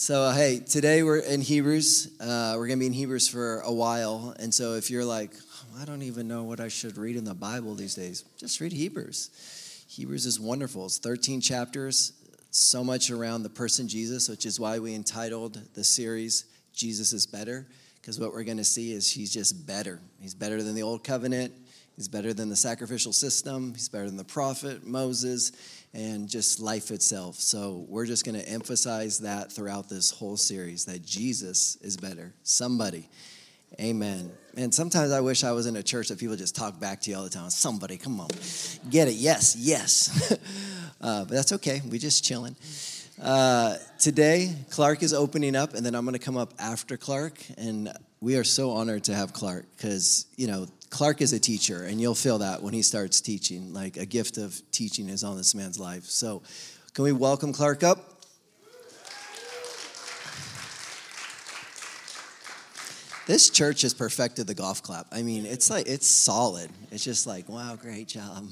So, uh, hey, today we're in Hebrews. Uh, we're going to be in Hebrews for a while. And so, if you're like, oh, I don't even know what I should read in the Bible these days, just read Hebrews. Hebrews is wonderful. It's 13 chapters, so much around the person Jesus, which is why we entitled the series Jesus is Better, because what we're going to see is he's just better. He's better than the old covenant, he's better than the sacrificial system, he's better than the prophet, Moses and just life itself. So we're just going to emphasize that throughout this whole series that Jesus is better. Somebody. Amen. And sometimes I wish I was in a church that people just talk back to you all the time. Somebody, come on. Get it. Yes, yes. uh, but that's okay. We just chilling. Uh, today, Clark is opening up, and then I'm going to come up after Clark. And we are so honored to have Clark because, you know, Clark is a teacher, and you'll feel that when he starts teaching. Like a gift of teaching is on this man's life. So, can we welcome Clark up? This church has perfected the golf clap. I mean, it's like it's solid. It's just like, wow, great job.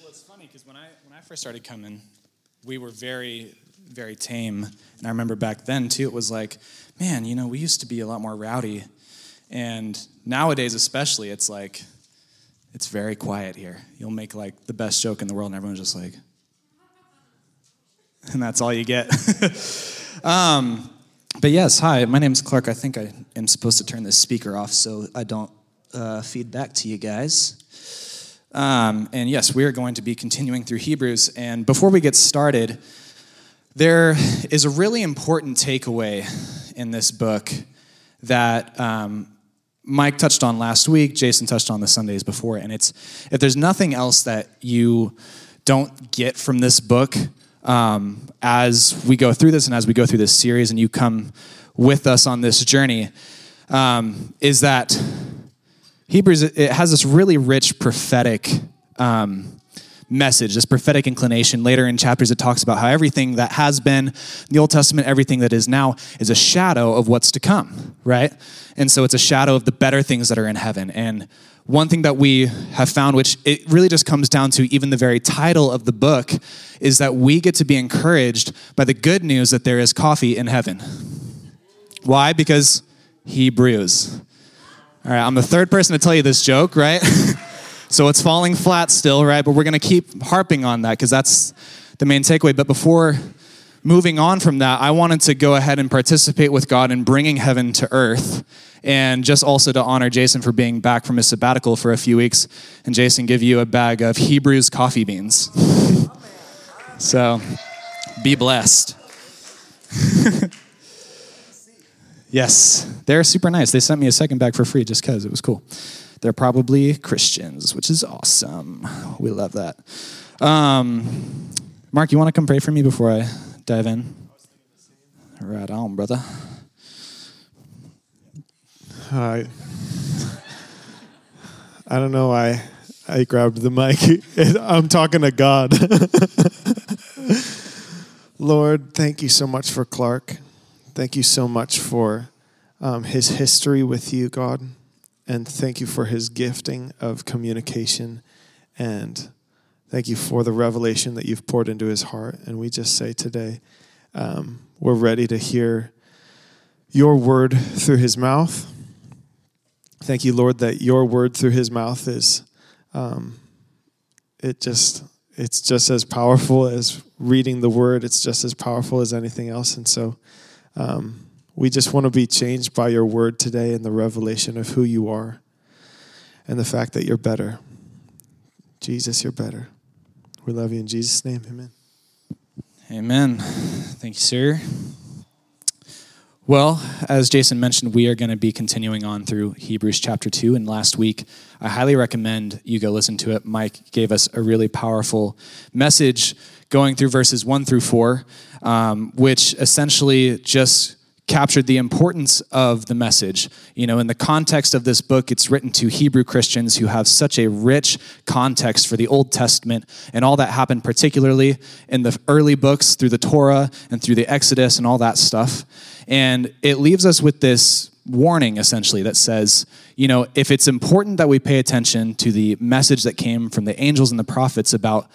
Well, it's funny because when I when I first started coming, we were very very tame, and I remember back then too. It was like, man, you know, we used to be a lot more rowdy and nowadays, especially, it's like, it's very quiet here. You'll make like the best joke in the world, and everyone's just like, and that's all you get. um, but yes, hi, my name is Clark. I think I am supposed to turn this speaker off so I don't uh, feed back to you guys. Um, and yes, we are going to be continuing through Hebrews. And before we get started, there is a really important takeaway in this book that um, Mike touched on last week, Jason touched on the Sundays before, and it's if there's nothing else that you don't get from this book um, as we go through this and as we go through this series and you come with us on this journey, um, is that Hebrews it has this really rich prophetic um, message, this prophetic inclination. Later in chapters, it talks about how everything that has been in the Old Testament, everything that is now, is a shadow of what's to come, right? And so it's a shadow of the better things that are in heaven. And one thing that we have found, which it really just comes down to even the very title of the book, is that we get to be encouraged by the good news that there is coffee in heaven. Why? Because Hebrews. All right, I'm the third person to tell you this joke, right? So it's falling flat still, right? But we're going to keep harping on that because that's the main takeaway. But before moving on from that, I wanted to go ahead and participate with God in bringing heaven to earth. And just also to honor Jason for being back from his sabbatical for a few weeks. And Jason, give you a bag of Hebrews coffee beans. so be blessed. yes, they're super nice. They sent me a second bag for free just because it was cool. They're probably Christians, which is awesome. We love that. Um, Mark, you want to come pray for me before I dive in? Right on, brother. Hi. I don't know why I grabbed the mic. I'm talking to God. Lord, thank you so much for Clark. Thank you so much for um, his history with you, God and thank you for his gifting of communication. And thank you for the revelation that you've poured into his heart. And we just say today um, we're ready to hear your word through his mouth. Thank you lord that your word through his mouth is um, it just it's just as powerful as reading the word. It's just as powerful as anything else. And so um, we just want to be changed by your word today and the revelation of who you are and the fact that you're better. Jesus, you're better. We love you in Jesus' name. Amen. Amen. Thank you, sir. Well, as Jason mentioned, we are going to be continuing on through Hebrews chapter 2. And last week, I highly recommend you go listen to it. Mike gave us a really powerful message going through verses 1 through 4, um, which essentially just captured the importance of the message. You know, in the context of this book, it's written to Hebrew Christians who have such a rich context for the Old Testament and all that happened, particularly in the early books through the Torah and through the Exodus and all that stuff. And it leaves us with this warning essentially that says, you know, if it's important that we pay attention to the message that came from the angels and the prophets about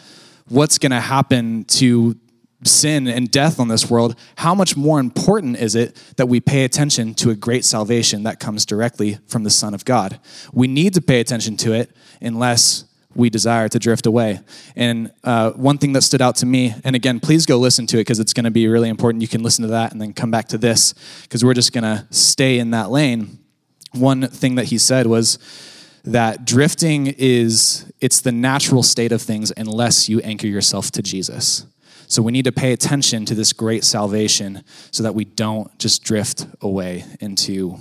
what's going to happen to sin and death on this world, how much more important is it that we pay attention to a great salvation that comes directly from the Son of God? We need to pay attention to it unless we desire to drift away. And uh, one thing that stood out to me, and again, please go listen to it because it's going to be really important. You can listen to that and then come back to this because we're just going to stay in that lane. One thing that he said was that drifting is it's the natural state of things unless you anchor yourself to Jesus. So we need to pay attention to this great salvation so that we don't just drift away into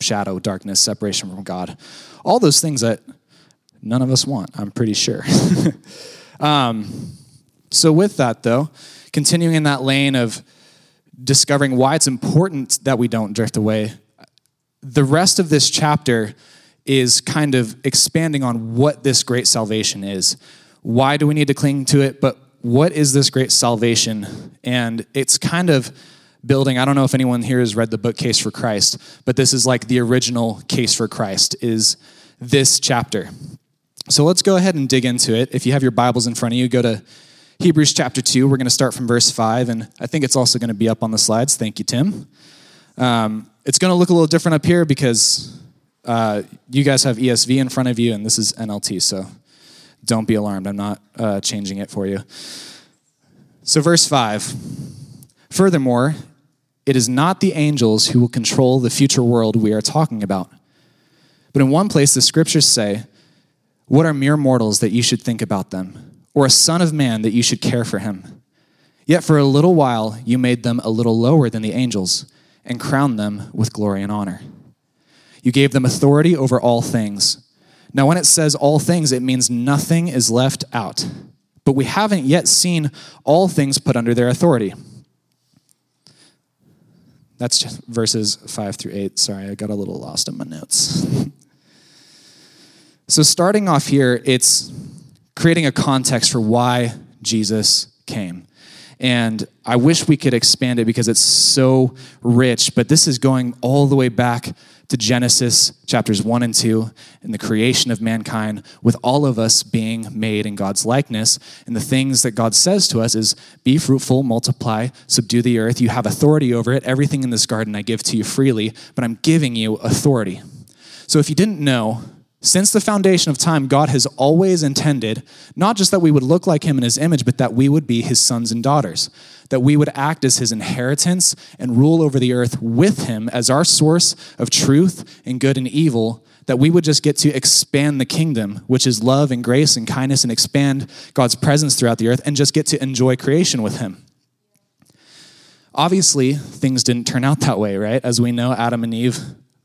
shadow, darkness, separation from God. All those things that none of us want, I'm pretty sure. um, so, with that, though, continuing in that lane of discovering why it's important that we don't drift away, the rest of this chapter is kind of expanding on what this great salvation is. Why do we need to cling to it? But what is this great salvation? And it's kind of building i don't know if anyone here has read the book case for christ but this is like the original case for christ is this chapter so let's go ahead and dig into it. If you have your Bibles in front of you, go to Hebrews chapter 2. We're going to start from verse 5, and I think it's also going to be up on the slides. Thank you, Tim. Um, it's going to look a little different up here because uh, you guys have ESV in front of you, and this is NLT, so don't be alarmed. I'm not uh, changing it for you. So, verse 5 Furthermore, it is not the angels who will control the future world we are talking about. But in one place, the scriptures say, what are mere mortals that you should think about them, or a son of man that you should care for him? Yet for a little while you made them a little lower than the angels and crowned them with glory and honor. You gave them authority over all things. Now, when it says all things, it means nothing is left out. But we haven't yet seen all things put under their authority. That's verses 5 through 8. Sorry, I got a little lost in my notes. So, starting off here, it's creating a context for why Jesus came. And I wish we could expand it because it's so rich, but this is going all the way back to Genesis chapters 1 and 2 and the creation of mankind, with all of us being made in God's likeness. And the things that God says to us is be fruitful, multiply, subdue the earth. You have authority over it. Everything in this garden I give to you freely, but I'm giving you authority. So if you didn't know, since the foundation of time, God has always intended not just that we would look like him in his image, but that we would be his sons and daughters, that we would act as his inheritance and rule over the earth with him as our source of truth and good and evil, that we would just get to expand the kingdom, which is love and grace and kindness, and expand God's presence throughout the earth and just get to enjoy creation with him. Obviously, things didn't turn out that way, right? As we know, Adam and Eve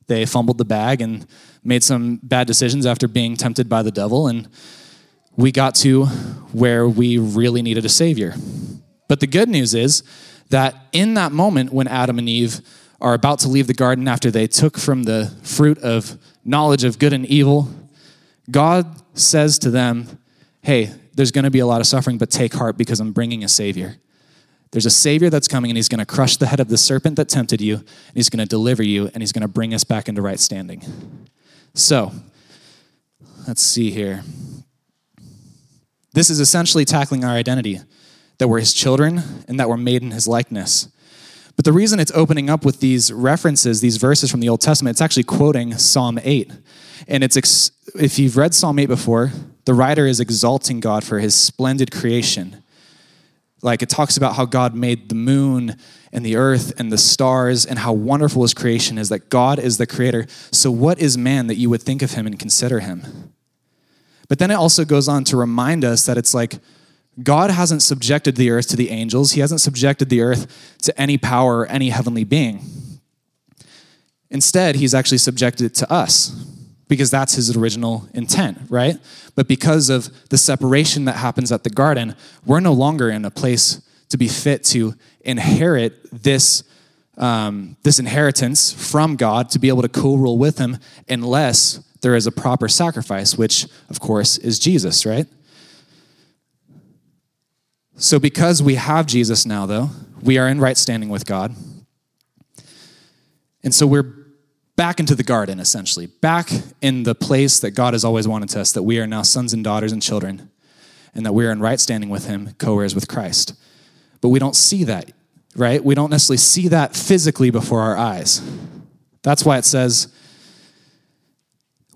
they fumbled the bag and made some bad decisions after being tempted by the devil, and we got to where we really needed a savior. But the good news is that in that moment when Adam and Eve are about to leave the garden after they took from the fruit of knowledge of good and evil, God says to them, Hey, there's going to be a lot of suffering, but take heart because I'm bringing a Savior. There's a Savior that's coming, and He's going to crush the head of the serpent that tempted you, and He's going to deliver you, and He's going to bring us back into right standing. So, let's see here. This is essentially tackling our identity that we're His children and that we're made in His likeness. But the reason it's opening up with these references, these verses from the Old Testament, it's actually quoting Psalm 8. And it's ex- if you've read Psalm 8 before, the writer is exalting God for his splendid creation like it talks about how God made the moon and the earth and the stars and how wonderful his creation is, that God is the creator. So, what is man that you would think of him and consider him? But then it also goes on to remind us that it's like God hasn't subjected the earth to the angels, he hasn't subjected the earth to any power or any heavenly being. Instead, he's actually subjected it to us because that's his original intent, right? But because of the separation that happens at the garden, we're no longer in a place to be fit to inherit this, um, this inheritance from God to be able to co rule with him unless there is a proper sacrifice, which, of course, is Jesus, right? So, because we have Jesus now, though, we are in right standing with God. And so we're back into the garden, essentially, back in the place that God has always wanted us, that we are now sons and daughters and children, and that we are in right standing with Him, co heirs with Christ. but we don't see that, right? We don't necessarily see that physically before our eyes. That's why it says,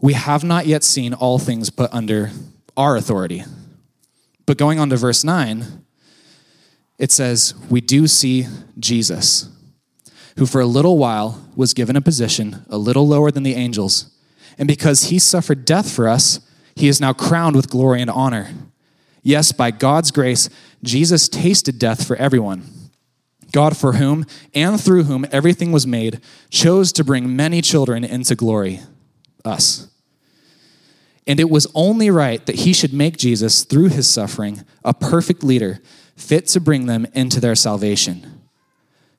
We have not yet seen all things put under our authority. But going on to verse 9, it says, We do see Jesus, who for a little while was given a position a little lower than the angels. And because he suffered death for us, he is now crowned with glory and honor. Yes, by God's grace, Jesus tasted death for everyone. God, for whom and through whom everything was made, chose to bring many children into glory, us. And it was only right that he should make Jesus, through his suffering, a perfect leader, fit to bring them into their salvation.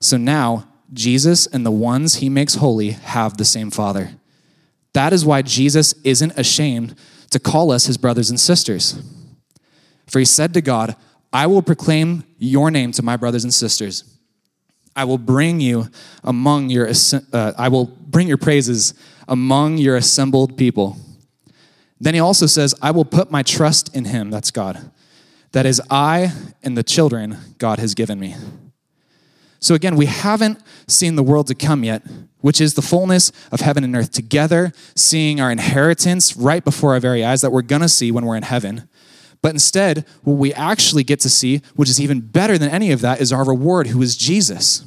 So now, Jesus and the ones he makes holy have the same Father. That is why Jesus isn't ashamed to call us his brothers and sisters. For he said to God, I will proclaim your name to my brothers and sisters. I will bring you among your uh, I will bring your praises among your assembled people. Then he also says, I will put my trust in him, that's God. That is I and the children God has given me. So again, we haven't seen the world to come yet, which is the fullness of heaven and earth together, seeing our inheritance right before our very eyes that we're going to see when we're in heaven. But instead, what we actually get to see, which is even better than any of that, is our reward, who is Jesus.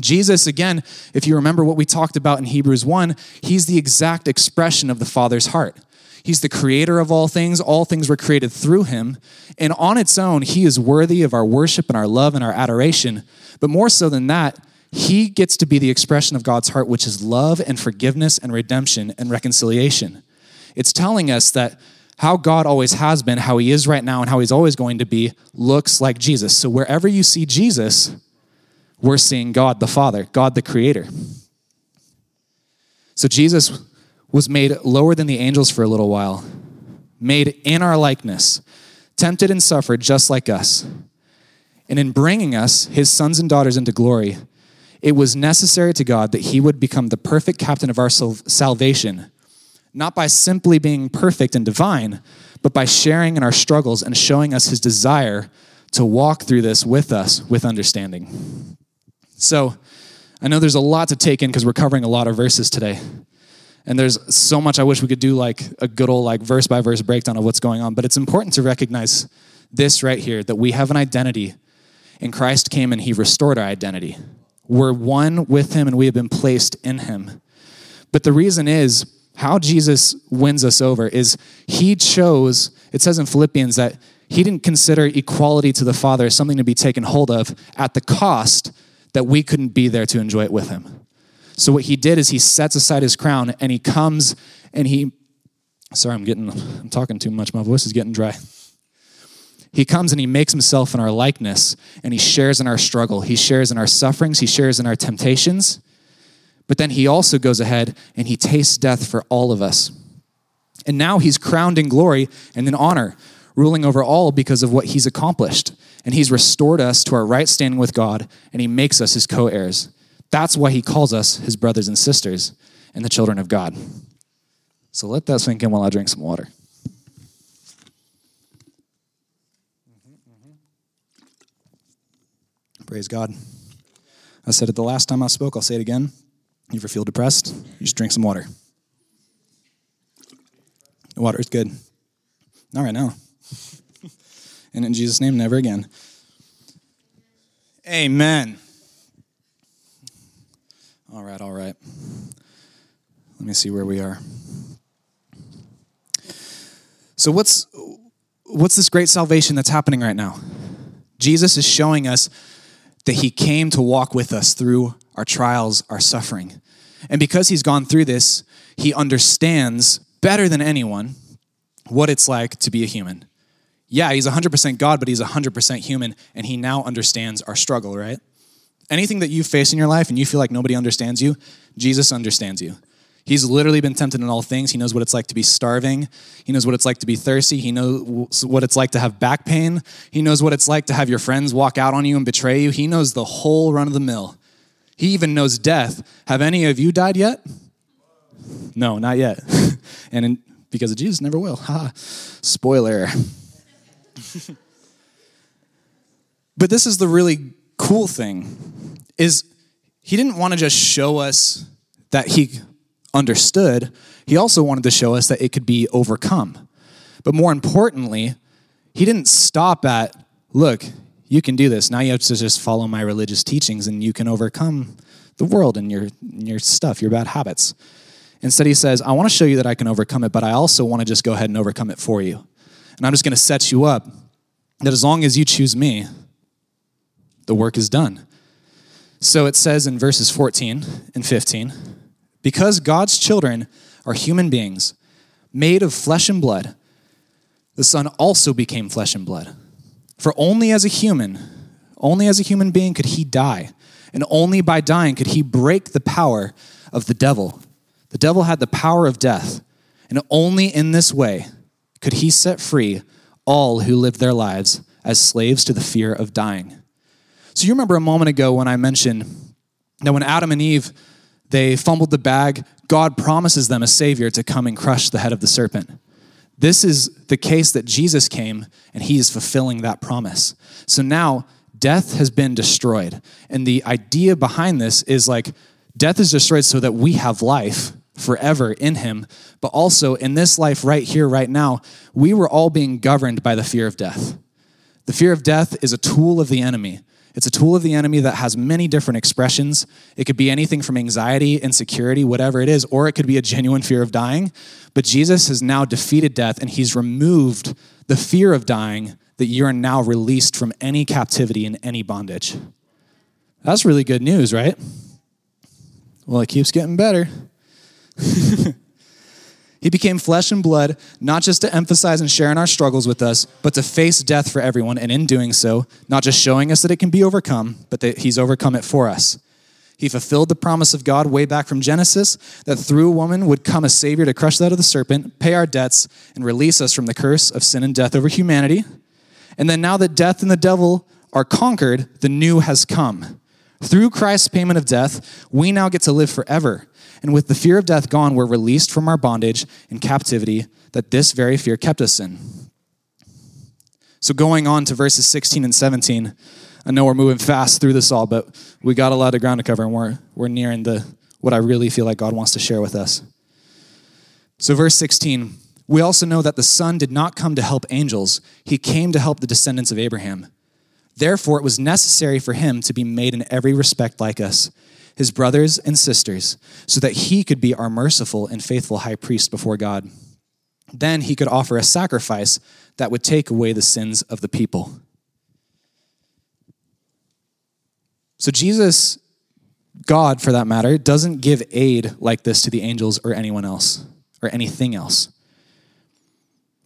Jesus, again, if you remember what we talked about in Hebrews 1, he's the exact expression of the Father's heart. He's the creator of all things. All things were created through him. And on its own, he is worthy of our worship and our love and our adoration. But more so than that, he gets to be the expression of God's heart, which is love and forgiveness and redemption and reconciliation. It's telling us that how God always has been, how he is right now, and how he's always going to be looks like Jesus. So wherever you see Jesus, we're seeing God the Father, God the Creator. So Jesus was made lower than the angels for a little while, made in our likeness, tempted and suffered just like us. And in bringing us, his sons and daughters, into glory, it was necessary to God that he would become the perfect captain of our salvation not by simply being perfect and divine, but by sharing in our struggles and showing us his desire to walk through this with us with understanding. So, I know there's a lot to take in because we're covering a lot of verses today. And there's so much I wish we could do like a good old like verse by verse breakdown of what's going on, but it's important to recognize this right here that we have an identity and Christ came and he restored our identity. We're one with him and we have been placed in him. But the reason is how Jesus wins us over is he chose, it says in Philippians that he didn't consider equality to the Father as something to be taken hold of at the cost that we couldn't be there to enjoy it with him. So what he did is he sets aside his crown and he comes and he sorry, I'm getting I'm talking too much. My voice is getting dry. He comes and he makes himself in our likeness and he shares in our struggle. He shares in our sufferings, he shares in our temptations. But then he also goes ahead and he tastes death for all of us. And now he's crowned in glory and in honor, ruling over all because of what he's accomplished. And he's restored us to our right standing with God, and he makes us his co heirs. That's why he calls us his brothers and sisters and the children of God. So let that sink in while I drink some water. Praise God. I said it the last time I spoke, I'll say it again. You ever feel depressed? You just drink some water. Water is good. Not right now. and in Jesus' name, never again. Amen. All right, all right. Let me see where we are. So what's what's this great salvation that's happening right now? Jesus is showing us that he came to walk with us through our trials, our suffering. And because he's gone through this, he understands better than anyone what it's like to be a human. Yeah, he's 100% God, but he's 100% human, and he now understands our struggle, right? Anything that you face in your life and you feel like nobody understands you, Jesus understands you. He's literally been tempted in all things. He knows what it's like to be starving. He knows what it's like to be thirsty. He knows what it's like to have back pain. He knows what it's like to have your friends walk out on you and betray you. He knows the whole run of the mill. He even knows death. Have any of you died yet? No, not yet. and in, because of Jesus, never will. Ha. Spoiler. but But this is the really cool thing is he didn't want to just show us that he understood. He also wanted to show us that it could be overcome. But more importantly, he didn't stop at, look, you can do this. Now you have to just follow my religious teachings and you can overcome the world and your, your stuff, your bad habits. Instead, he says, I want to show you that I can overcome it, but I also want to just go ahead and overcome it for you. And I'm just going to set you up that as long as you choose me, the work is done. So it says in verses 14 and 15 because God's children are human beings made of flesh and blood, the Son also became flesh and blood. For only as a human, only as a human being could he die, and only by dying could he break the power of the devil. The devil had the power of death, and only in this way could he set free all who lived their lives as slaves to the fear of dying. You remember a moment ago when I mentioned that when Adam and Eve they fumbled the bag, God promises them a savior to come and crush the head of the serpent. This is the case that Jesus came and he is fulfilling that promise. So now death has been destroyed. And the idea behind this is like death is destroyed so that we have life forever in him, but also in this life right here, right now, we were all being governed by the fear of death. The fear of death is a tool of the enemy. It's a tool of the enemy that has many different expressions. It could be anything from anxiety, insecurity, whatever it is, or it could be a genuine fear of dying. But Jesus has now defeated death and he's removed the fear of dying that you are now released from any captivity and any bondage. That's really good news, right? Well, it keeps getting better. He became flesh and blood, not just to emphasize and share in our struggles with us, but to face death for everyone. And in doing so, not just showing us that it can be overcome, but that He's overcome it for us. He fulfilled the promise of God way back from Genesis that through a woman would come a Savior to crush that of the serpent, pay our debts, and release us from the curse of sin and death over humanity. And then now that death and the devil are conquered, the new has come. Through Christ's payment of death, we now get to live forever and with the fear of death gone, we're released from our bondage and captivity that this very fear kept us in. So, going on to verses 16 and 17, I know we're moving fast through this all, but we got a lot of ground to cover, and we're, we're nearing the, what I really feel like God wants to share with us. So, verse 16, we also know that the Son did not come to help angels, he came to help the descendants of Abraham. Therefore, it was necessary for him to be made in every respect like us his brothers and sisters, so that he could be our merciful and faithful high priest before God. Then he could offer a sacrifice that would take away the sins of the people. So, Jesus, God for that matter, doesn't give aid like this to the angels or anyone else or anything else.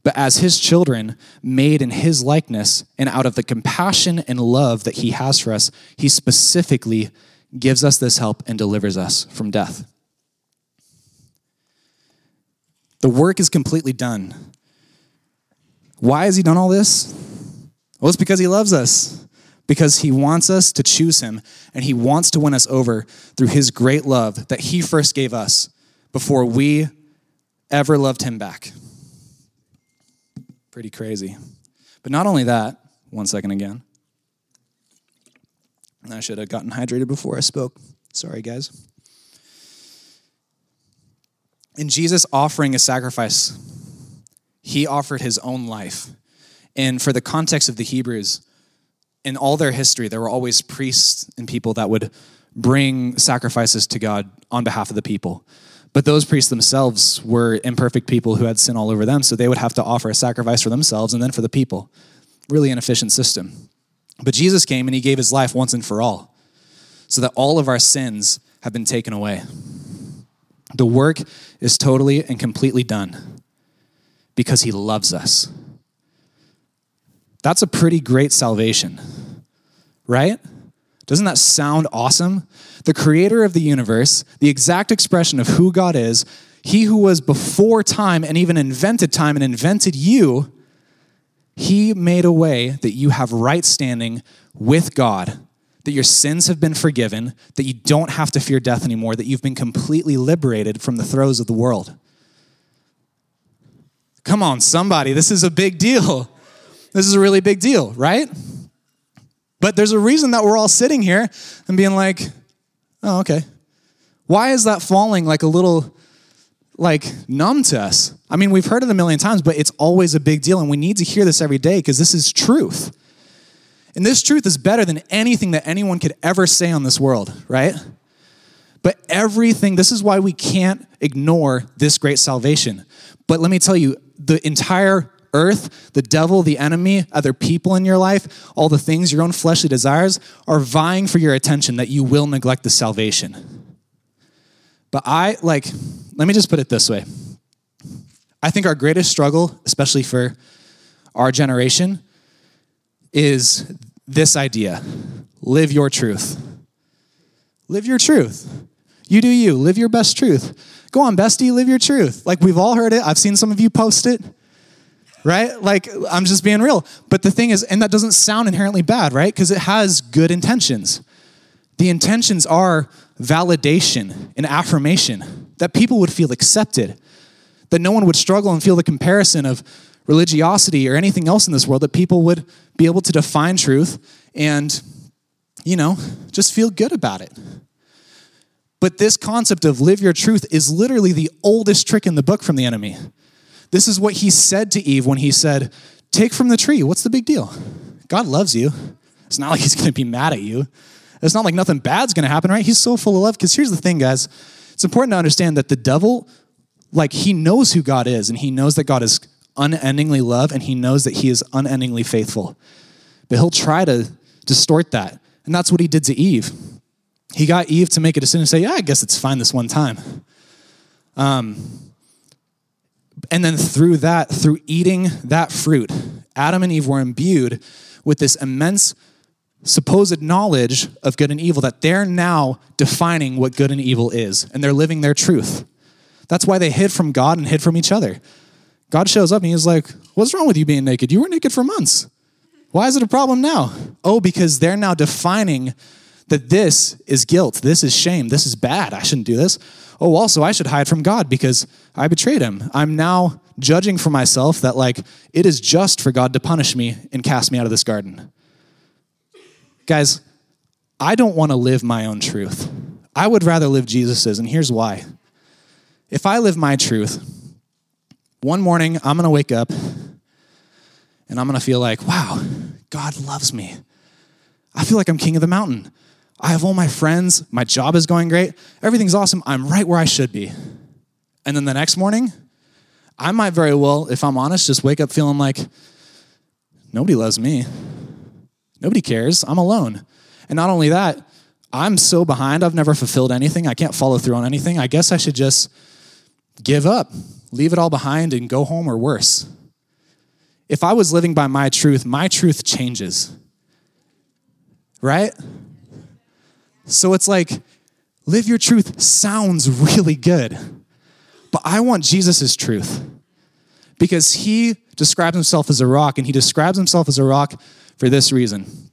But as his children, made in his likeness, and out of the compassion and love that he has for us, he specifically gives us this help and delivers us from death. The work is completely done. Why has he done all this? Well, it's because he loves us, because he wants us to choose him, and he wants to win us over through his great love that he first gave us before we ever loved him back. Pretty crazy. But not only that, one second again. I should have gotten hydrated before I spoke. Sorry, guys. In Jesus offering a sacrifice, he offered his own life. And for the context of the Hebrews, in all their history, there were always priests and people that would bring sacrifices to God on behalf of the people. But those priests themselves were imperfect people who had sin all over them, so they would have to offer a sacrifice for themselves and then for the people. Really inefficient system. But Jesus came and he gave his life once and for all so that all of our sins have been taken away. The work is totally and completely done because he loves us. That's a pretty great salvation, right? Doesn't that sound awesome? The creator of the universe, the exact expression of who God is, he who was before time and even invented time and invented you he made a way that you have right standing with God, that your sins have been forgiven, that you don't have to fear death anymore, that you've been completely liberated from the throes of the world. Come on, somebody, this is a big deal. This is a really big deal, right? But there's a reason that we're all sitting here and being like, oh, okay. Why is that falling like a little like numb to us? I mean, we've heard it a million times, but it's always a big deal. And we need to hear this every day because this is truth. And this truth is better than anything that anyone could ever say on this world, right? But everything, this is why we can't ignore this great salvation. But let me tell you, the entire earth, the devil, the enemy, other people in your life, all the things, your own fleshly desires, are vying for your attention that you will neglect the salvation. But I, like, let me just put it this way I think our greatest struggle, especially for our generation, is this idea live your truth. Live your truth. You do you. Live your best truth. Go on, bestie, live your truth. Like we've all heard it. I've seen some of you post it right? Like, I'm just being real. But the thing is, and that doesn't sound inherently bad, right? Because it has good intentions. The intentions are validation and affirmation, that people would feel accepted, that no one would struggle and feel the comparison of religiosity or anything else in this world, that people would be able to define truth and, you know, just feel good about it. But this concept of live your truth is literally the oldest trick in the book from the enemy. This is what he said to Eve when he said, Take from the tree. What's the big deal? God loves you. It's not like he's going to be mad at you. It's not like nothing bad's going to happen, right? He's so full of love. Because here's the thing, guys it's important to understand that the devil, like, he knows who God is, and he knows that God is unendingly love, and he knows that he is unendingly faithful. But he'll try to distort that. And that's what he did to Eve. He got Eve to make a decision and say, Yeah, I guess it's fine this one time. Um, and then through that, through eating that fruit, Adam and Eve were imbued with this immense supposed knowledge of good and evil that they're now defining what good and evil is, and they're living their truth. That's why they hid from God and hid from each other. God shows up and he's like, What's wrong with you being naked? You were naked for months. Why is it a problem now? Oh, because they're now defining that this is guilt, this is shame, this is bad, I shouldn't do this oh, also, I should hide from God because I betrayed him. I'm now judging for myself that, like, it is just for God to punish me and cast me out of this garden. Guys, I don't want to live my own truth. I would rather live Jesus's, and here's why. If I live my truth, one morning I'm going to wake up and I'm going to feel like, wow, God loves me. I feel like I'm king of the mountain. I have all my friends, my job is going great, everything's awesome, I'm right where I should be. And then the next morning, I might very well, if I'm honest, just wake up feeling like nobody loves me. Nobody cares. I'm alone. And not only that, I'm so behind. I've never fulfilled anything. I can't follow through on anything. I guess I should just give up, leave it all behind, and go home or worse. If I was living by my truth, my truth changes. Right? So it's like, live your truth sounds really good, but I want Jesus' truth because he describes himself as a rock, and he describes himself as a rock for this reason.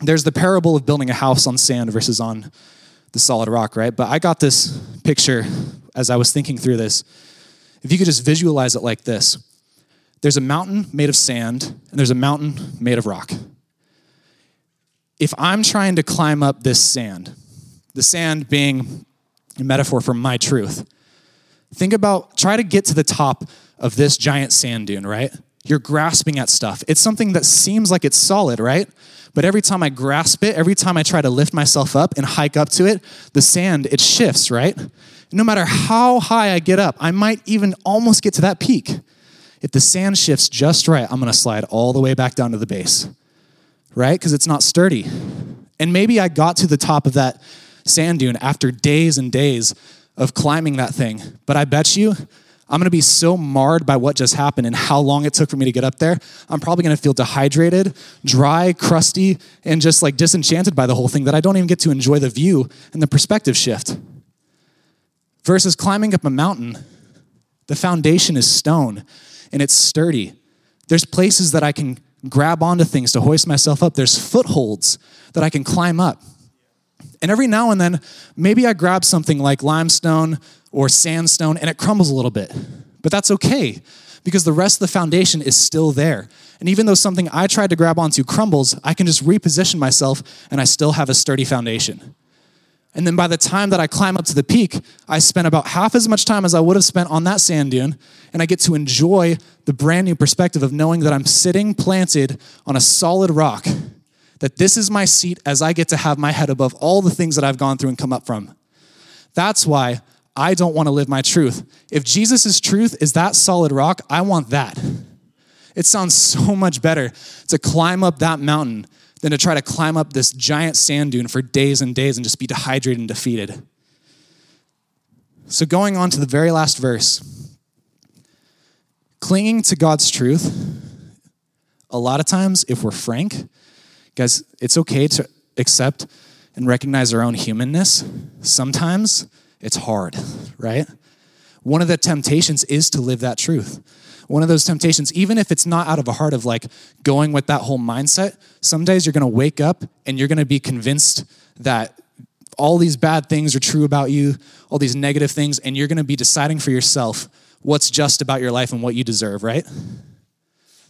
There's the parable of building a house on sand versus on the solid rock, right? But I got this picture as I was thinking through this. If you could just visualize it like this there's a mountain made of sand, and there's a mountain made of rock if I'm trying to climb up this sand, the sand being a metaphor for my truth, think about, try to get to the top of this giant sand dune, right? You're grasping at stuff. It's something that seems like it's solid, right? But every time I grasp it, every time I try to lift myself up and hike up to it, the sand, it shifts, right? No matter how high I get up, I might even almost get to that peak. If the sand shifts just right, I'm gonna slide all the way back down to the base right? Because it's not sturdy. And maybe I got to the top of that sand dune after days and days of climbing that thing. But I bet you I'm gonna be so marred by what just happened and how long it took for me to get up there. I'm probably gonna feel dehydrated, dry, crusty, and just like disenchanted by the whole thing that I don't even get to enjoy the view and the perspective shift. Versus climbing up a mountain, the foundation is stone and it's sturdy. There's places that I can grab onto things to hoist myself up. There's footholds that I can climb up. And every now and then, maybe I grab something like limestone or sandstone and it crumbles a little bit. But that's okay because the rest of the foundation is still there. And even though something I tried to grab onto crumbles, I can just reposition myself and I still have a sturdy foundation. And then by the time that I climb up to the peak, I spent about half as much time as I would have spent on that sand dune, and I get to enjoy the brand new perspective of knowing that I'm sitting planted on a solid rock, that this is my seat as I get to have my head above all the things that I've gone through and come up from. That's why I don't want to live my truth. If Jesus' truth is that solid rock, I want that. It sounds so much better to climb up that mountain than to try to climb up this giant sand dune for days and days and just be dehydrated and defeated. So, going on to the very last verse, clinging to God's truth, a lot of times, if we're frank, guys, it's okay to accept and recognize our own humanness. Sometimes it's hard, right? One of the temptations is to live that truth one of those temptations, even if it's not out of a heart of like going with that whole mindset, some days you're gonna wake up and you're gonna be convinced that all these bad things are true about you, all these negative things, and you're gonna be deciding for yourself what's just about your life and what you deserve, right?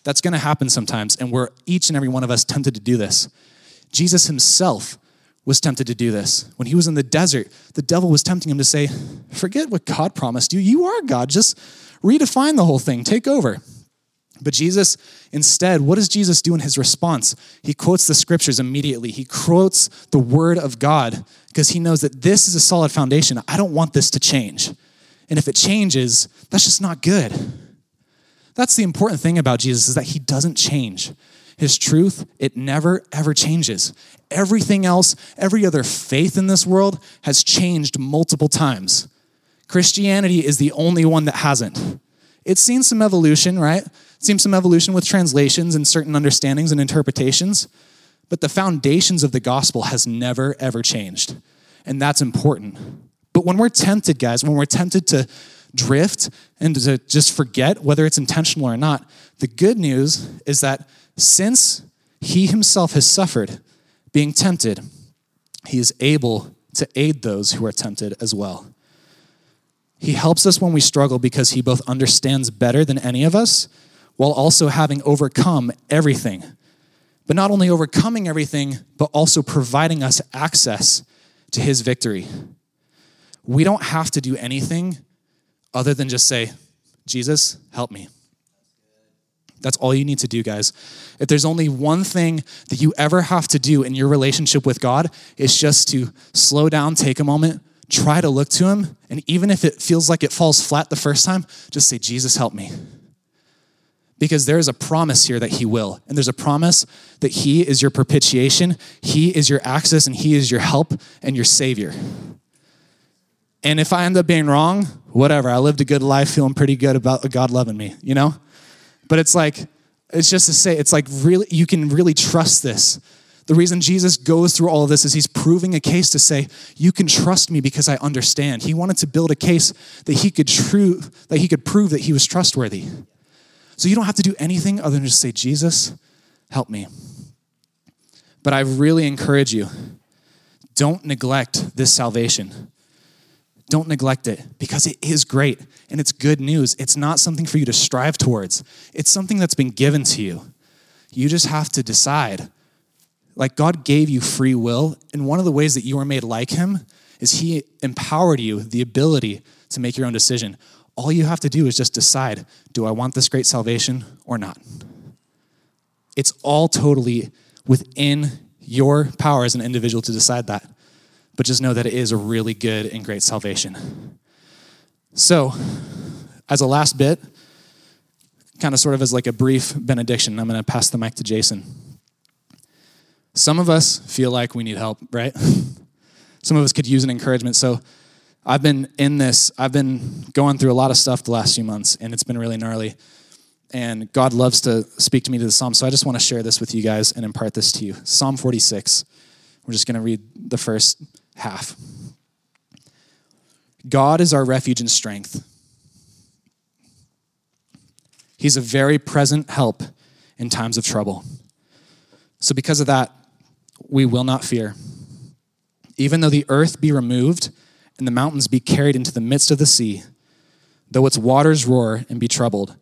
That's gonna happen sometimes, and we're each and every one of us tempted to do this. Jesus himself was tempted to do this. When he was in the desert, the devil was tempting him to say, Forget what God promised you. You are God. Just redefine the whole thing, take over. But Jesus, instead, what does Jesus do in his response? He quotes the scriptures immediately. He quotes the word of God because he knows that this is a solid foundation. I don't want this to change. And if it changes, that's just not good. That's the important thing about Jesus is that he doesn't change. His truth, it never ever changes. Everything else, every other faith in this world has changed multiple times. Christianity is the only one that hasn't. It's seen some evolution, right? It's seen some evolution with translations and certain understandings and interpretations, but the foundations of the gospel has never, ever changed. And that's important. But when we're tempted, guys, when we're tempted to drift and to just forget whether it's intentional or not, the good news is that since he himself has suffered being tempted, he is able to aid those who are tempted as well. He helps us when we struggle because he both understands better than any of us while also having overcome everything. But not only overcoming everything, but also providing us access to his victory. We don't have to do anything other than just say, Jesus, help me. That's all you need to do, guys. If there's only one thing that you ever have to do in your relationship with God, it's just to slow down, take a moment, try to look to him. And even if it feels like it falls flat the first time, just say, Jesus, help me. Because there is a promise here that he will. And there's a promise that he is your propitiation, he is your access, and he is your help and your savior. And if I end up being wrong, whatever. I lived a good life feeling pretty good about God loving me, you know? But it's like, it's just to say, it's like really, you can really trust this the reason Jesus goes through all of this is he's proving a case to say, you can trust me because I understand. He wanted to build a case that he could true that he could prove that he was trustworthy. So you don't have to do anything other than just say, Jesus, help me. But I really encourage you, don't neglect this salvation. Don't neglect it because it is great and it's good news. It's not something for you to strive towards, it's something that's been given to you. You just have to decide like God gave you free will, and one of the ways that you are made like Him is He empowered you the ability to make your own decision. All you have to do is just decide do I want this great salvation or not? It's all totally within your power as an individual to decide that. But just know that it is a really good and great salvation. So, as a last bit, kind of sort of as like a brief benediction, I'm going to pass the mic to Jason. Some of us feel like we need help, right? Some of us could use an encouragement. So I've been in this, I've been going through a lot of stuff the last few months, and it's been really gnarly. And God loves to speak to me to the Psalm. So I just want to share this with you guys and impart this to you. Psalm 46. We're just going to read the first half. God is our refuge and strength. He's a very present help in times of trouble. So, because of that, we will not fear. Even though the earth be removed and the mountains be carried into the midst of the sea, though its waters roar and be troubled,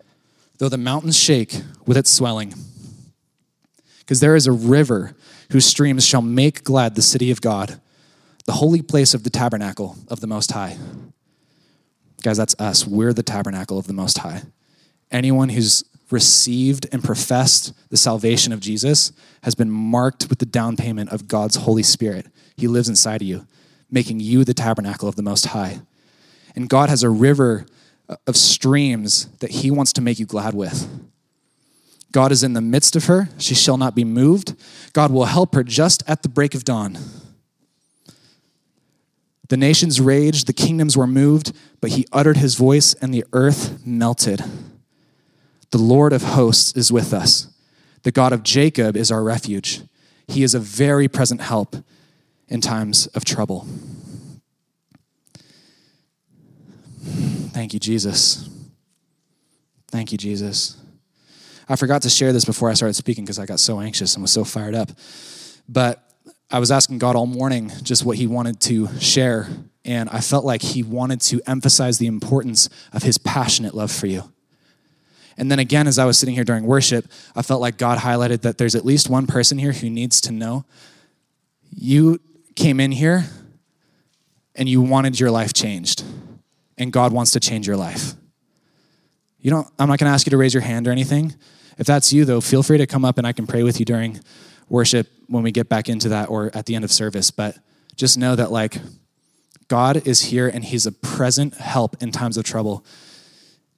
though the mountains shake with its swelling. Because there is a river whose streams shall make glad the city of God, the holy place of the tabernacle of the Most High. Guys, that's us. We're the tabernacle of the Most High. Anyone who's received and professed the salvation of Jesus has been marked with the down payment of God's Holy Spirit. He lives inside of you, making you the tabernacle of the Most High. And God has a river of streams that He wants to make you glad with. God is in the midst of her. She shall not be moved. God will help her just at the break of dawn. The nations raged, the kingdoms were moved, but he uttered his voice, and the earth melted. The Lord of hosts is with us. The God of Jacob is our refuge. He is a very present help in times of trouble. Thank you, Jesus. Thank you, Jesus. I forgot to share this before I started speaking because I got so anxious and was so fired up. But I was asking God all morning just what He wanted to share, and I felt like He wanted to emphasize the importance of His passionate love for you. And then again, as I was sitting here during worship, I felt like God highlighted that there's at least one person here who needs to know you came in here and you wanted your life changed, and God wants to change your life. You don't, I'm not going to ask you to raise your hand or anything. If that's you, though, feel free to come up and I can pray with you during worship when we get back into that or at the end of service. But just know that, like, God is here and He's a present help in times of trouble.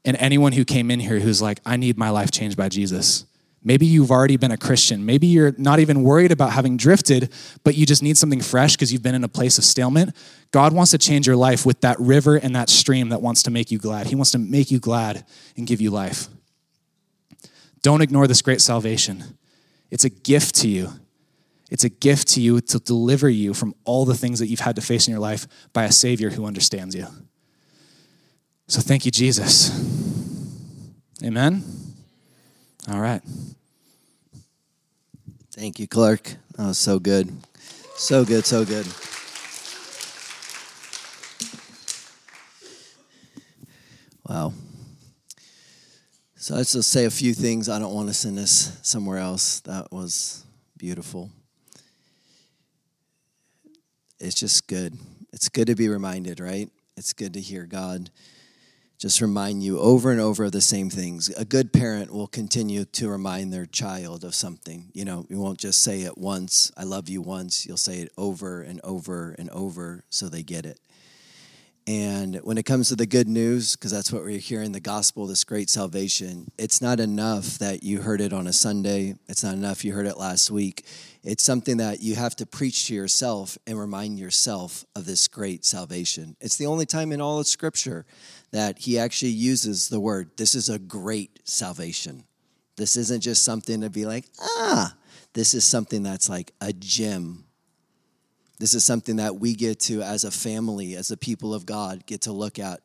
And anyone who came in here who's like, I need my life changed by Jesus. Maybe you've already been a Christian. Maybe you're not even worried about having drifted, but you just need something fresh because you've been in a place of stalemate. God wants to change your life with that river and that stream that wants to make you glad. He wants to make you glad and give you life. Don't ignore this great salvation. It's a gift to you. It's a gift to you to deliver you from all the things that you've had to face in your life by a Savior who understands you. So thank you, Jesus. Amen. All right. Thank you, Clark. That was so good. So good, so good. Wow. So let's just say a few things. I don't want to send this somewhere else. That was beautiful. It's just good. It's good to be reminded, right? It's good to hear God just remind you over and over of the same things. A good parent will continue to remind their child of something. You know, you won't just say it once, I love you once. You'll say it over and over and over so they get it. And when it comes to the good news, because that's what we're hearing the gospel, this great salvation, it's not enough that you heard it on a Sunday. It's not enough you heard it last week. It's something that you have to preach to yourself and remind yourself of this great salvation. It's the only time in all of Scripture that he actually uses the word, this is a great salvation. This isn't just something to be like, ah, this is something that's like a gem this is something that we get to, as a family, as a people of God, get to look at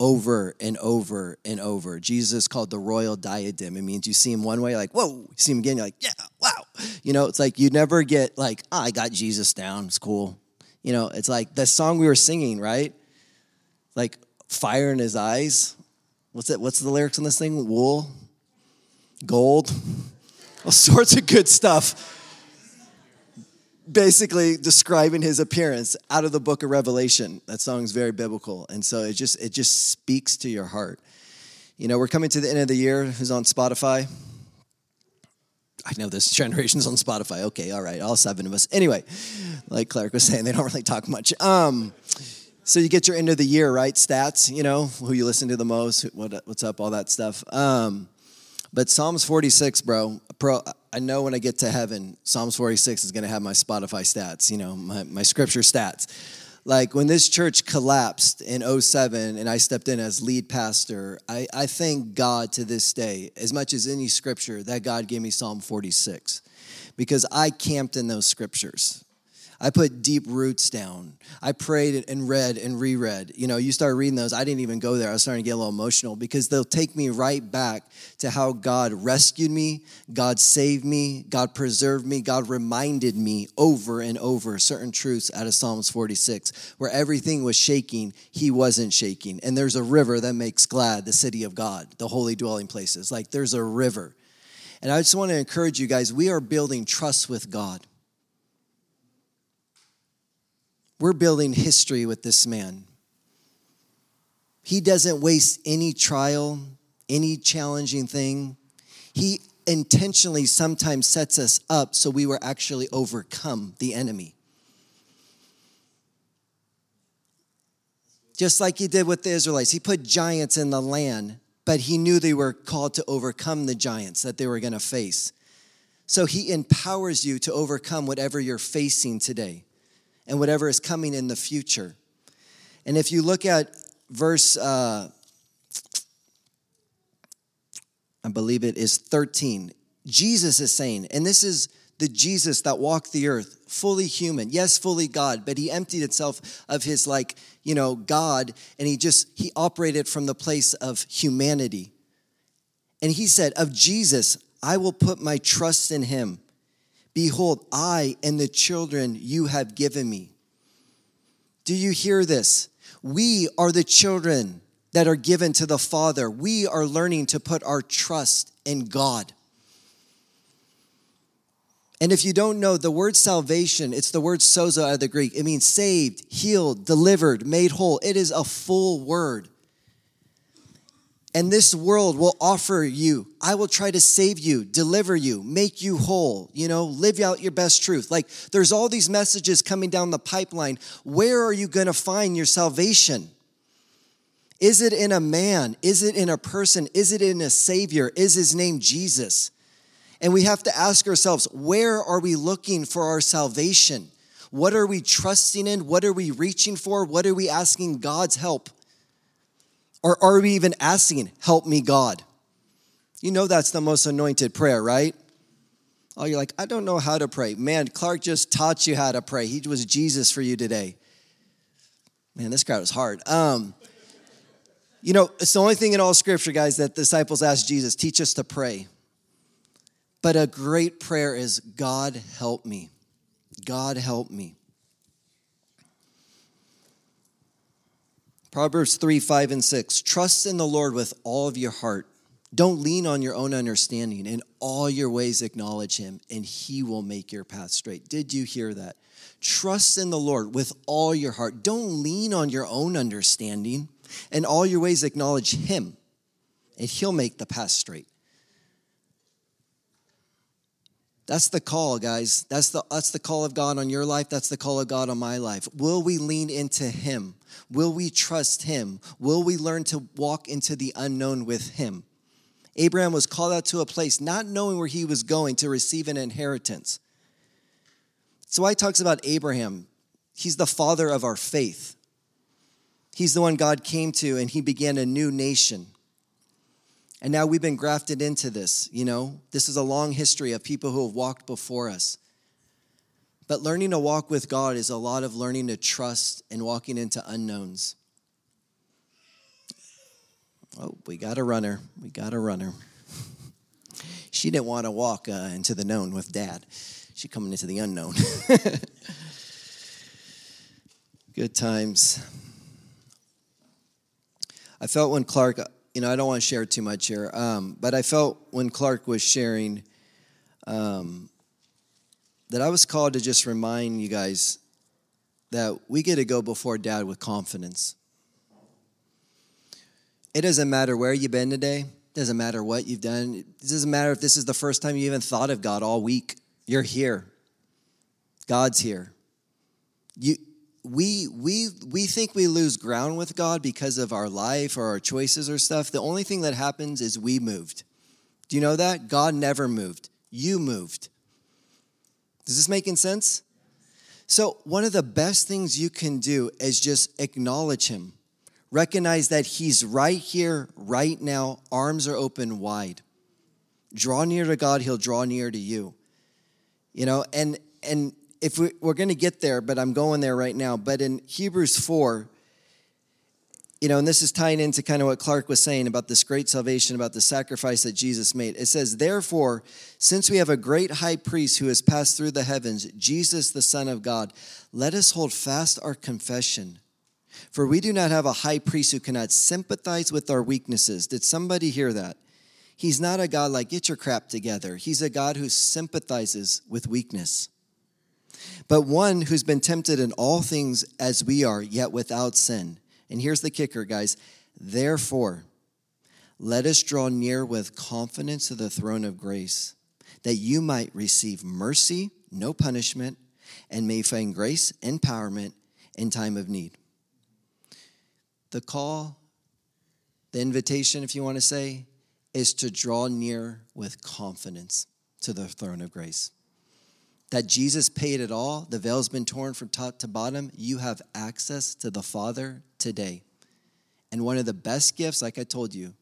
over and over and over. Jesus called the royal diadem. It means you see him one way, like, whoa. You see him again, you're like, yeah, wow. You know, it's like you never get like, oh, I got Jesus down. It's cool. You know, it's like the song we were singing, right? Like fire in his eyes. What's it? What's the lyrics on this thing? Wool, gold, all sorts of good stuff basically describing his appearance out of the book of revelation. That song is very biblical and so it just it just speaks to your heart. You know we're coming to the end of the year who's on spotify? I know this generation's on spotify. Okay all right all seven of us. Anyway like clark was saying they don't really talk much. Um, so you get your end of the year right? Stats you know who you listen to the most what, what's up all that stuff. Um, but psalms 46 bro pro, I know when I get to heaven, Psalms 46 is going to have my Spotify stats, you know, my, my scripture stats. Like when this church collapsed in 07 and I stepped in as lead pastor, I, I thank God to this day, as much as any scripture, that God gave me Psalm 46 because I camped in those scriptures. I put deep roots down. I prayed and read and reread. You know, you start reading those. I didn't even go there. I was starting to get a little emotional because they'll take me right back to how God rescued me, God saved me, God preserved me, God reminded me over and over certain truths out of Psalms 46, where everything was shaking, He wasn't shaking. And there's a river that makes glad the city of God, the holy dwelling places. Like there's a river. And I just want to encourage you guys, we are building trust with God. We're building history with this man. He doesn't waste any trial, any challenging thing. He intentionally sometimes sets us up so we will actually overcome the enemy. Just like he did with the Israelites, he put giants in the land, but he knew they were called to overcome the giants that they were going to face. So he empowers you to overcome whatever you're facing today and whatever is coming in the future. And if you look at verse, uh, I believe it is 13, Jesus is saying, and this is the Jesus that walked the earth, fully human, yes, fully God, but he emptied himself of his, like, you know, God, and he just, he operated from the place of humanity. And he said, Of Jesus, I will put my trust in him. Behold, I and the children you have given me. Do you hear this? We are the children that are given to the Father. We are learning to put our trust in God. And if you don't know, the word salvation, it's the word sozo out of the Greek. It means saved, healed, delivered, made whole. It is a full word. And this world will offer you, I will try to save you, deliver you, make you whole, you know, live out your best truth. Like there's all these messages coming down the pipeline. Where are you going to find your salvation? Is it in a man? Is it in a person? Is it in a savior? Is his name Jesus? And we have to ask ourselves, where are we looking for our salvation? What are we trusting in? What are we reaching for? What are we asking God's help? Or are we even asking, Help me, God? You know that's the most anointed prayer, right? Oh, you're like, I don't know how to pray. Man, Clark just taught you how to pray. He was Jesus for you today. Man, this crowd is hard. Um, you know, it's the only thing in all scripture, guys, that disciples asked Jesus, teach us to pray. But a great prayer is, God help me. God help me. Proverbs 3, 5, and 6. Trust in the Lord with all of your heart. Don't lean on your own understanding. In all your ways, acknowledge him, and he will make your path straight. Did you hear that? Trust in the Lord with all your heart. Don't lean on your own understanding. In all your ways, acknowledge him, and he'll make the path straight. That's the call, guys. That's the, that's the call of God on your life. That's the call of God on my life. Will we lean into Him? Will we trust Him? Will we learn to walk into the unknown with Him? Abraham was called out to a place not knowing where he was going to receive an inheritance. So, I talks about Abraham. He's the father of our faith. He's the one God came to and he began a new nation. And now we've been grafted into this, you know? This is a long history of people who have walked before us. But learning to walk with God is a lot of learning to trust and walking into unknowns. Oh, we got a runner. We got a runner. she didn't want to walk uh, into the known with dad. She coming into the unknown. Good times. I felt when Clark you know, I don't want to share too much here, um, but I felt when Clark was sharing um, that I was called to just remind you guys that we get to go before Dad with confidence. It doesn't matter where you've been today. It doesn't matter what you've done. It doesn't matter if this is the first time you even thought of God all week. You're here. God's here. You, we we we think we lose ground with God because of our life or our choices or stuff. The only thing that happens is we moved. Do you know that? God never moved. You moved. Is this making sense? So, one of the best things you can do is just acknowledge him. Recognize that he's right here, right now. Arms are open wide. Draw near to God, he'll draw near to you. You know, and and if we, we're going to get there, but I'm going there right now. But in Hebrews 4, you know, and this is tying into kind of what Clark was saying about this great salvation, about the sacrifice that Jesus made. It says, Therefore, since we have a great high priest who has passed through the heavens, Jesus, the Son of God, let us hold fast our confession. For we do not have a high priest who cannot sympathize with our weaknesses. Did somebody hear that? He's not a God like, get your crap together. He's a God who sympathizes with weakness. But one who's been tempted in all things as we are, yet without sin. And here's the kicker, guys. Therefore, let us draw near with confidence to the throne of grace, that you might receive mercy, no punishment, and may find grace, empowerment in time of need. The call, the invitation, if you want to say, is to draw near with confidence to the throne of grace. That Jesus paid it all, the veil's been torn from top to bottom. You have access to the Father today. And one of the best gifts, like I told you,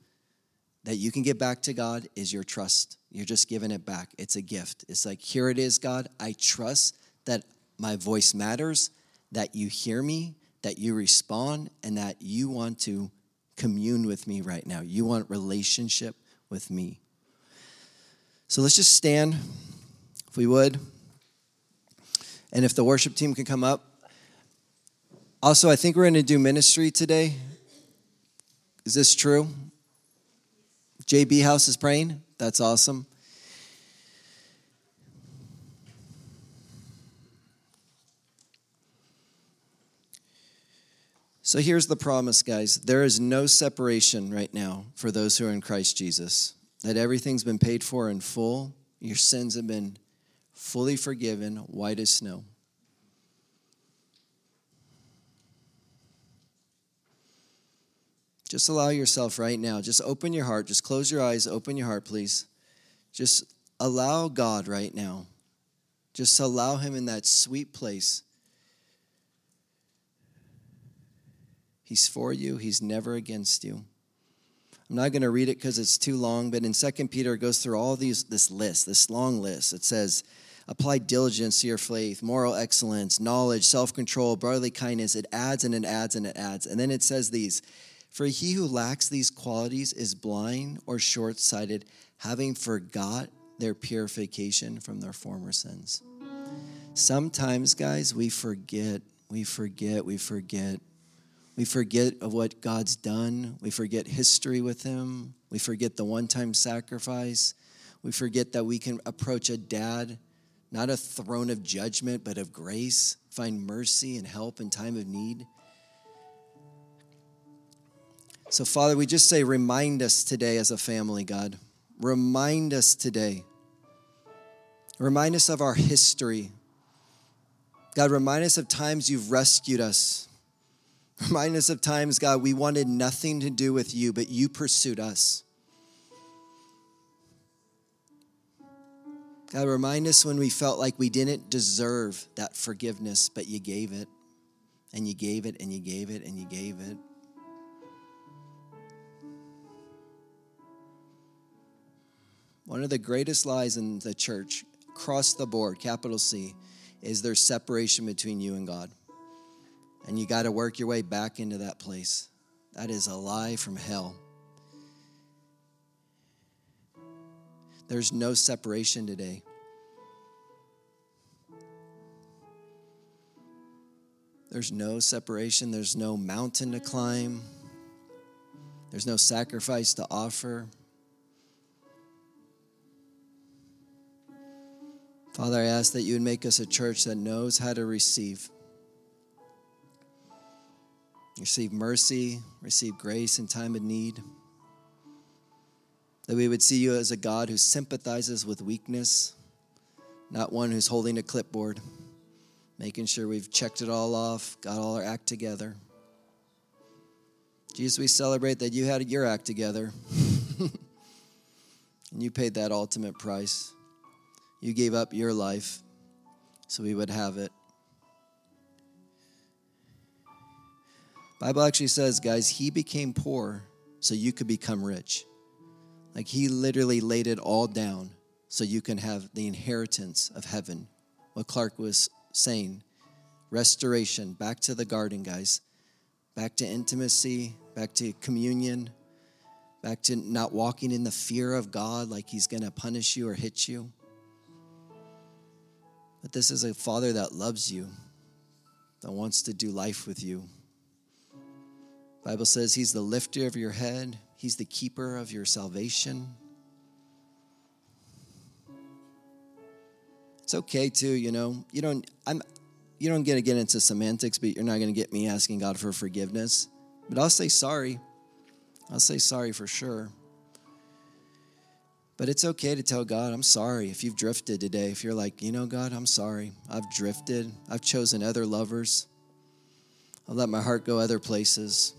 that you can get back to God is your trust. You're just giving it back. It's a gift. It's like, here it is, God. I trust that my voice matters, that you hear me, that you respond, and that you want to commune with me right now. You want relationship with me. So let's just stand, if we would. And if the worship team can come up. Also, I think we're going to do ministry today. Is this true? JB House is praying. That's awesome. So here's the promise, guys. There is no separation right now for those who are in Christ Jesus. That everything's been paid for in full. Your sins have been fully forgiven, white as snow. Just allow yourself right now, just open your heart, just close your eyes, open your heart, please. Just allow God right now. Just allow Him in that sweet place. He's for you, He's never against you. I'm not going to read it because it's too long, but in 2 Peter, it goes through all these this list, this long list. It says, apply diligence to your faith, moral excellence, knowledge, self control, brotherly kindness. It adds and it adds and it adds. And then it says these for he who lacks these qualities is blind or short sighted, having forgot their purification from their former sins. Sometimes, guys, we forget, we forget, we forget. We forget of what God's done. We forget history with Him. We forget the one time sacrifice. We forget that we can approach a dad, not a throne of judgment, but of grace, find mercy and help in time of need. So, Father, we just say, remind us today as a family, God. Remind us today. Remind us of our history. God, remind us of times you've rescued us. Remind us of times, God, we wanted nothing to do with you, but you pursued us. God, remind us when we felt like we didn't deserve that forgiveness, but you gave it, and you gave it, and you gave it, and you gave it. One of the greatest lies in the church, across the board, capital C, is there's separation between you and God. And you got to work your way back into that place. That is a lie from hell. There's no separation today. There's no separation. There's no mountain to climb. There's no sacrifice to offer. Father, I ask that you would make us a church that knows how to receive. Receive mercy, receive grace in time of need. That we would see you as a God who sympathizes with weakness, not one who's holding a clipboard, making sure we've checked it all off, got all our act together. Jesus, we celebrate that you had your act together and you paid that ultimate price. You gave up your life so we would have it. Bible actually says, guys, he became poor so you could become rich. Like he literally laid it all down so you can have the inheritance of heaven. What Clark was saying restoration, back to the garden, guys, back to intimacy, back to communion, back to not walking in the fear of God like He's going to punish you or hit you. But this is a Father that loves you, that wants to do life with you. Bible says He's the lifter of your head, He's the keeper of your salvation. It's okay too, you know. You don't I'm you don't get to get into semantics, but you're not going to get me asking God for forgiveness. But I'll say sorry. I'll say sorry for sure. But it's okay to tell God, I'm sorry if you've drifted today. If you're like, you know, God, I'm sorry. I've drifted. I've chosen other lovers. I'll let my heart go other places.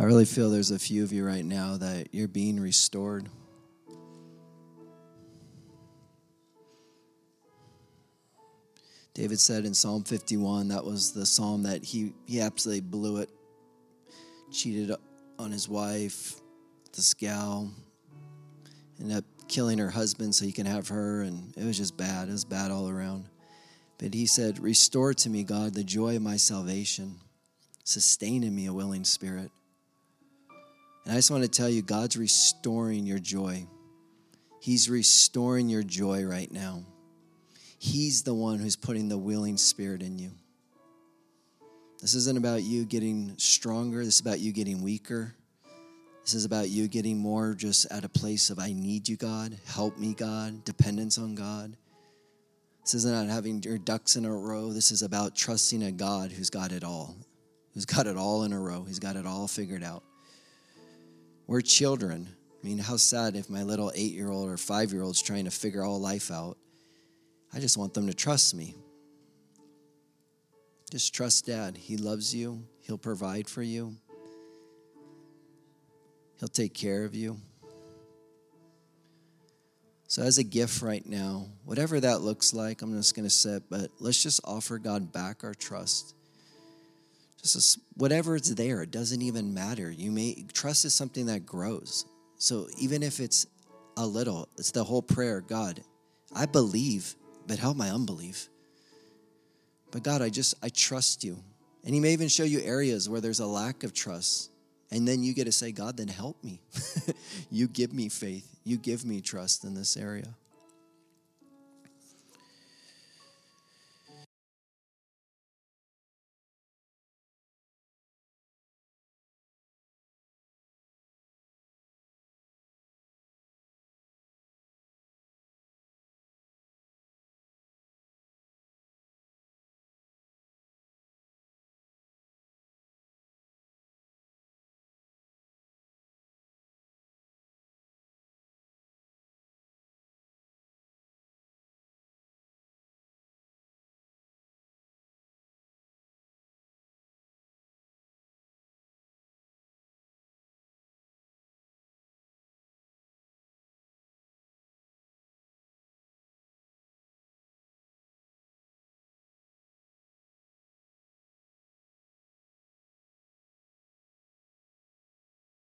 I really feel there's a few of you right now that you're being restored. David said in Psalm 51, that was the psalm that he, he absolutely blew it, cheated on his wife, the scowl, ended up killing her husband so he can have her, and it was just bad. It was bad all around. But he said, Restore to me, God, the joy of my salvation sustain in me a willing spirit. And I just want to tell you, God's restoring your joy. He's restoring your joy right now. He's the one who's putting the willing spirit in you. This isn't about you getting stronger. This is about you getting weaker. This is about you getting more just at a place of, I need you, God. Help me, God. Dependence on God. This isn't about having your ducks in a row. This is about trusting a God who's got it all who's got it all in a row. He's got it all figured out. We're children. I mean, how sad if my little eight year old or five year old's trying to figure all life out. I just want them to trust me. Just trust dad. He loves you, he'll provide for you, he'll take care of you. So, as a gift right now, whatever that looks like, I'm just going to sit, but let's just offer God back our trust. Just whatever it's there, it doesn't even matter. You may trust is something that grows. So even if it's a little, it's the whole prayer. God, I believe, but help my unbelief. But God, I just I trust you. And he may even show you areas where there's a lack of trust. And then you get to say, God, then help me. you give me faith. You give me trust in this area.